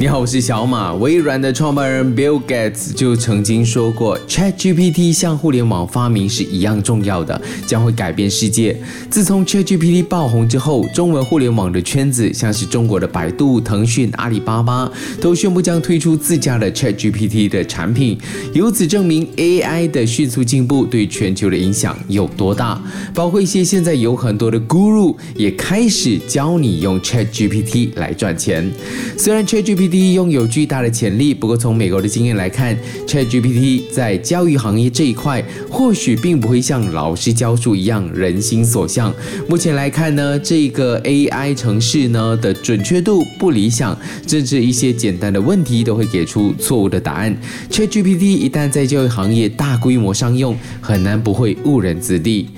你好，我是小马。微软的创办人 Bill Gates 就曾经说过，ChatGPT 像互联网发明是一样重要的，将会改变世界。自从 ChatGPT 爆红之后，中文互联网的圈子，像是中国的百度、腾讯、阿里巴巴，都宣布将推出自家的 ChatGPT 的产品。由此证明 AI 的迅速进步对全球的影响有多大。包括一些现在有很多的 Guru 也开始教你用 ChatGPT 来赚钱。虽然 ChatGPT GPT 拥有巨大的潜力，不过从美国的经验来看，ChatGPT 在教育行业这一块或许并不会像老师教书一样人心所向。目前来看呢，这个 AI 城市呢的准确度不理想，甚至一些简单的问题都会给出错误的答案。ChatGPT 一旦在教育行业大规模商用，很难不会误人子弟。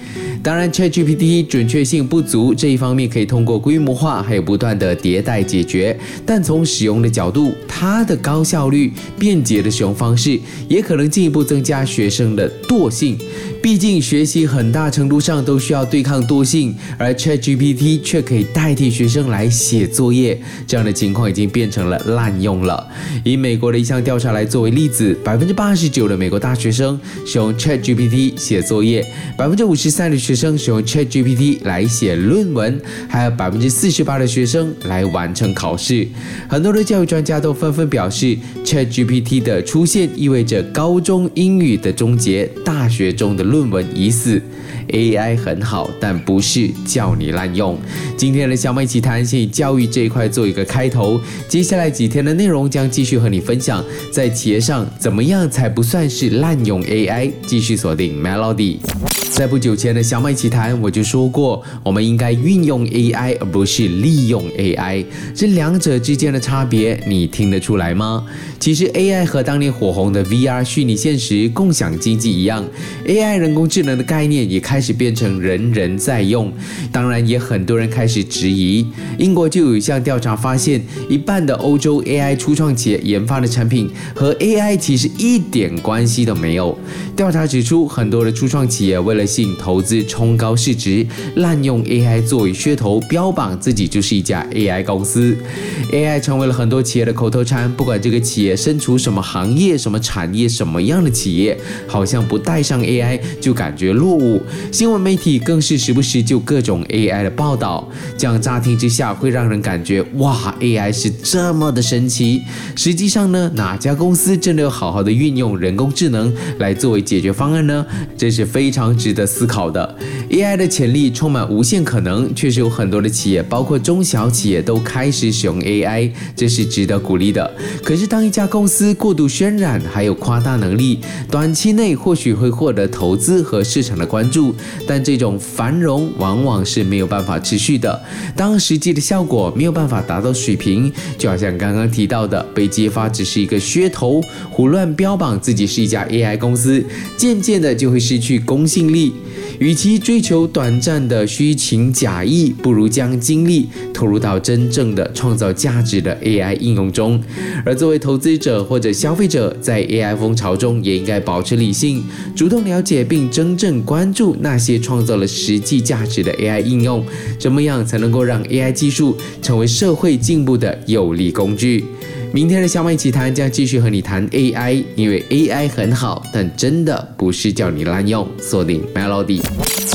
当然，ChatGPT 准确性不足这一方面可以通过规模化还有不断的迭代解决，但从使用的角度，它的高效率、便捷的使用方式，也可能进一步增加学生的惰性。毕竟学习很大程度上都需要对抗惰性，而 ChatGPT 却可以代替学生来写作业，这样的情况已经变成了滥用了。以美国的一项调查来作为例子，百分之八十九的美国大学生使用 ChatGPT 写作业，百分之五十三的学生使用 ChatGPT 来写论文，还有百分之四十八的学生来完成考试。很多的教育专家都纷纷表示，ChatGPT 的出现意味着高中英语的终结，大学中的。论文已死，AI 很好，但不是叫你滥用。今天的小麦奇谈，先以教育这一块做一个开头。接下来几天的内容将继续和你分享，在企业上怎么样才不算是滥用 AI。继续锁定 Melody。在不久前的小麦奇谈，我就说过，我们应该运用 AI，而不是利用 AI。这两者之间的差别，你听得出来吗？其实 AI 和当年火红的 VR 虚拟现实共享经济一样，AI 人工智能的概念也开始变成人人在用。当然，也很多人开始质疑。英国就有一项调查发现，一半的欧洲 AI 初创企业研发的产品和 AI 其实一点关系都没有。调查指出，很多的初创企业为了性投资冲高市值，滥用 AI 作为噱头，标榜自己就是一家 AI 公司。AI 成为了很多企业的口头禅，不管这个企业。身处什么行业、什么产业、什么样的企业，好像不带上 AI 就感觉落伍。新闻媒体更是时不时就各种 AI 的报道，这样乍听之下会让人感觉哇，AI 是这么的神奇。实际上呢，哪家公司真的有好好的运用人工智能来作为解决方案呢？这是非常值值得思考的。AI 的潜力充满无限可能，确实有很多的企业，包括中小企业都开始使用 AI，这是值得鼓励的。可是当一家公司过度渲染，还有夸大能力，短期内或许会获得投资和市场的关注，但这种繁荣往往是没有办法持续的。当实际的效果没有办法达到水平，就好像刚刚提到的，被揭发只是一个噱头，胡乱标榜自己是一家 AI 公司，渐渐的就会失去公信力。与其追求短暂的虚情假意，不如将精力投入到真正的创造价值的 AI 应用中。而作为投资者或者消费者，在 AI 风潮中也应该保持理性，主动了解并真正关注那些创造了实际价值的 AI 应用。怎么样才能够让 AI 技术成为社会进步的有力工具？明天的小麦一起谈将继续和你谈 AI，因为 AI 很好，但真的不是叫你滥用。锁定 Melody。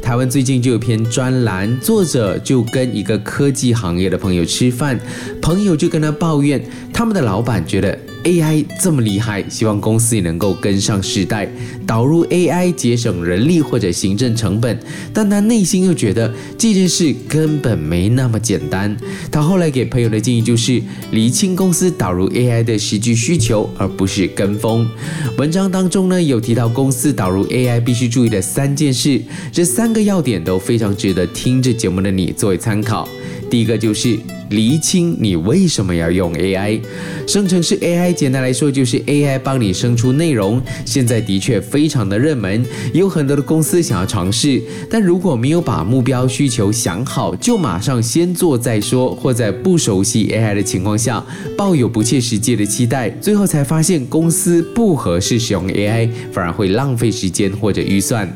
台湾最近就有篇专栏，作者就跟一个科技行业的朋友吃饭，朋友就跟他抱怨，他们的老板觉得。AI 这么厉害，希望公司也能够跟上时代，导入 AI 节省人力或者行政成本。但他内心又觉得这件事根本没那么简单。他后来给朋友的建议就是，厘清公司导入 AI 的实际需求，而不是跟风。文章当中呢，有提到公司导入 AI 必须注意的三件事，这三个要点都非常值得听着节目的你作为参考。第一个就是厘清你为什么要用 AI 生成式 AI，简单来说就是 AI 帮你生出内容。现在的确非常的热门，有很多的公司想要尝试，但如果没有把目标需求想好，就马上先做再说，或在不熟悉 AI 的情况下抱有不切实际的期待，最后才发现公司不合适使用 AI，反而会浪费时间或者预算。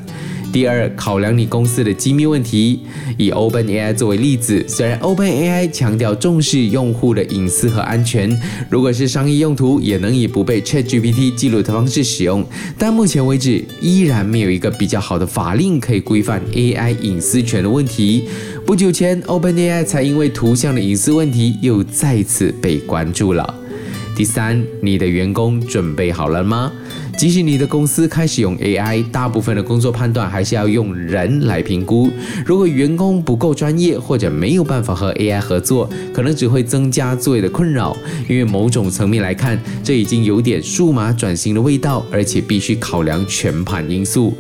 第二，考量你公司的机密问题。以 OpenAI 作为例子，虽然 OpenAI 强调重视用户的隐私和安全，如果是商业用途，也能以不被 ChatGPT 记录的方式使用，但目前为止依然没有一个比较好的法令可以规范 AI 隐私权的问题。不久前，OpenAI 才因为图像的隐私问题又再次被关注了。第三，你的员工准备好了吗？即使你的公司开始用 AI，大部分的工作判断还是要用人来评估。如果员工不够专业，或者没有办法和 AI 合作，可能只会增加作业的困扰。因为某种层面来看，这已经有点数码转型的味道，而且必须考量全盘因素。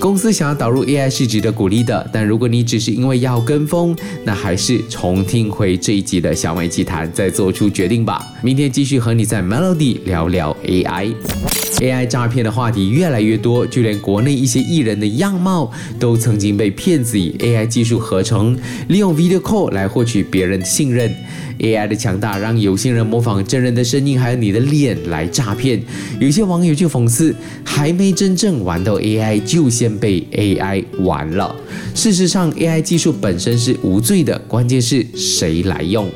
公司想要导入 AI 是值得鼓励的，但如果你只是因为要跟风，那还是重听回这一集的小麦奇谈，再做出决定吧。明天继续和你在 Melody 聊聊 AI。AI 诈骗的话题越来越多，就连国内一些艺人的样貌都曾经被骗子以 AI 技术合成，利用 Video Call 来获取别人的信任。AI 的强大让有心人模仿真人的声音还有你的脸来诈骗。有些网友就讽刺，还没真正玩到 AI，就先被 AI 玩了。事实上，AI 技术本身是无罪的，关键是谁来用。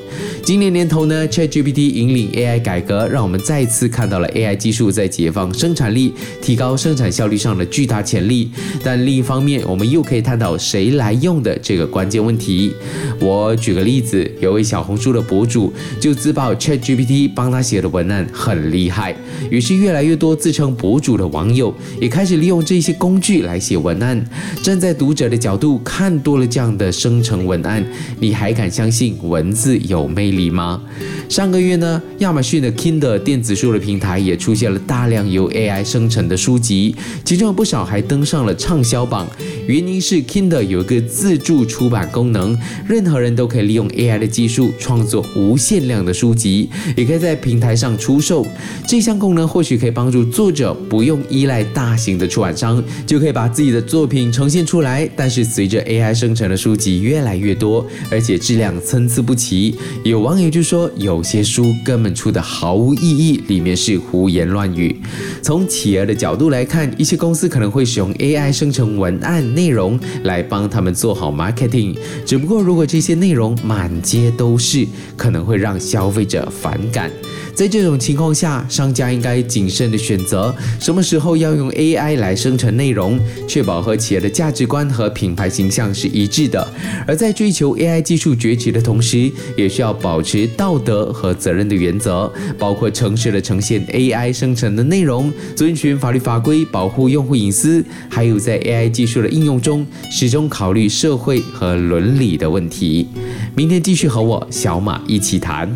今年年头呢，ChatGPT 引领 AI 改革，让我们再次看到了 AI 技术在解放生产力、提高生产效率上的巨大潜力。但另一方面，我们又可以探讨谁来用的这个关键问题。我举个例子，有位小红书的博主就自曝 ChatGPT 帮他写的文案很厉害，于是越来越多自称博主的网友也开始利用这些工具来写文案。站在读者的角度看多了这样的生成文案，你还敢相信文字有魅力吗？上个月呢，亚马逊的 Kindle 电子书的平台也出现了大量由 AI 生成的书籍，其中有不少还登上了畅销榜。原因是 Kindle 有一个自助出版功能，任何人都可以利用 AI 的技术创作无限量的书籍，也可以在平台上出售。这项功能或许可以帮助作者不用依赖大型的出版商，就可以把自己的作品呈现出来。但是随着 AI 生成的书籍越来越多，而且质量参差不齐，有网友就说有些书根本出的毫无意义，里面是胡言乱语。从企业的角度来看，一些公司可能会使用 AI 生成文案。内容来帮他们做好 marketing，只不过如果这些内容满街都是，可能会让消费者反感。在这种情况下，商家应该谨慎的选择什么时候要用 AI 来生成内容，确保和企业的价值观和品牌形象是一致的。而在追求 AI 技术崛起的同时，也需要保保持道德和责任的原则，包括诚实的呈现 AI 生成的内容，遵循法律法规，保护用户隐私，还有在 AI 技术的应用中始终考虑社会和伦理的问题。明天继续和我小马一起谈。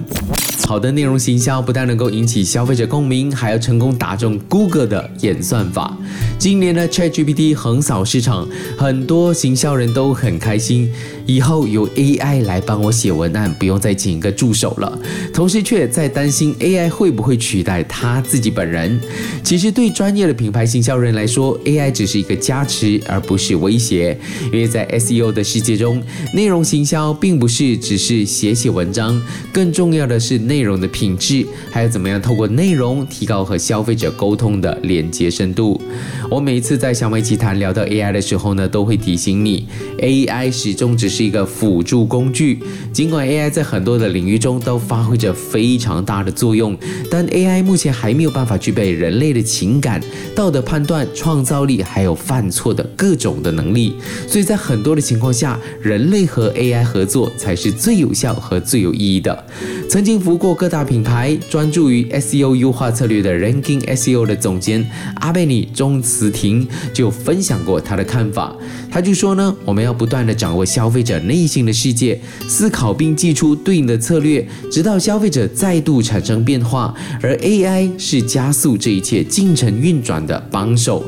好的内容行销不但能够引起消费者共鸣，还要成功打中 Google 的演算法。今年的 ChatGPT 横扫市场，很多行销人都很开心，以后有 AI 来帮我写文案，不用再请个助手了。同时却在担心 AI 会不会取代他自己本人。其实对专业的品牌行销人来说，AI 只是一个加持，而不是威胁。因为在 SEO 的世界中，内容行销并不是只是写写文章，更重要的是内。容的品质，还有怎么样透过内容提高和消费者沟通的连接深度。我每一次在小美奇谈聊到 AI 的时候呢，都会提醒你，AI 始终只是一个辅助工具。尽管 AI 在很多的领域中都发挥着非常大的作用，但 AI 目前还没有办法具备人类的情感、道德判断、创造力，还有犯错的各种的能力。所以在很多的情况下，人类和 AI 合作才是最有效和最有意义的。曾经服。过各大品牌专注于 SEO 优化策略的 Ranking SEO 的总监阿贝尼钟慈婷就分享过他的看法。他就说呢，我们要不断的掌握消费者内心的世界，思考并寄出对应的策略，直到消费者再度产生变化。而 AI 是加速这一切进程运转的帮手。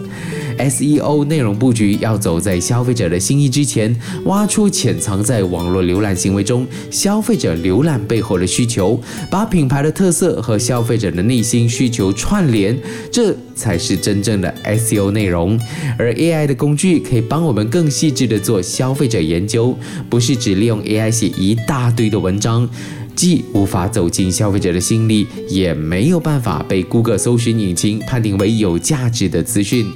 SEO 内容布局要走在消费者的心意之前，挖出潜藏在网络浏览行为中消费者浏览背后的需求，把品牌的特色和消费者的内心需求串联，这才是真正的 SEO 内容。而 AI 的工具可以帮我们更细致的做消费者研究，不是只利用 AI 写一大堆的文章，既无法走进消费者的心里，也没有办法被 Google 搜寻引擎判定为有价值的资讯。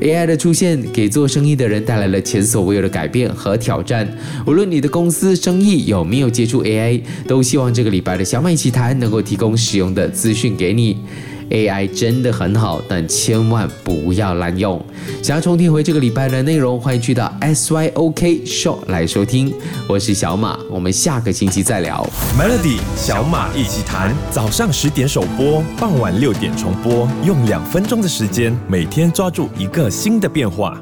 AI 的出现给做生意的人带来了前所未有的改变和挑战。无论你的公司生意有没有接触 AI，都希望这个礼拜的小美奇谈能够提供实用的资讯给你。AI 真的很好，但千万不要滥用。想要重听回这个礼拜的内容，欢迎去到 SYOK Show 来收听。我是小马，我们下个星期再聊。Melody 小马一起谈，早上十点首播，傍晚六点重播，用两分钟的时间，每天抓住一个新的变化。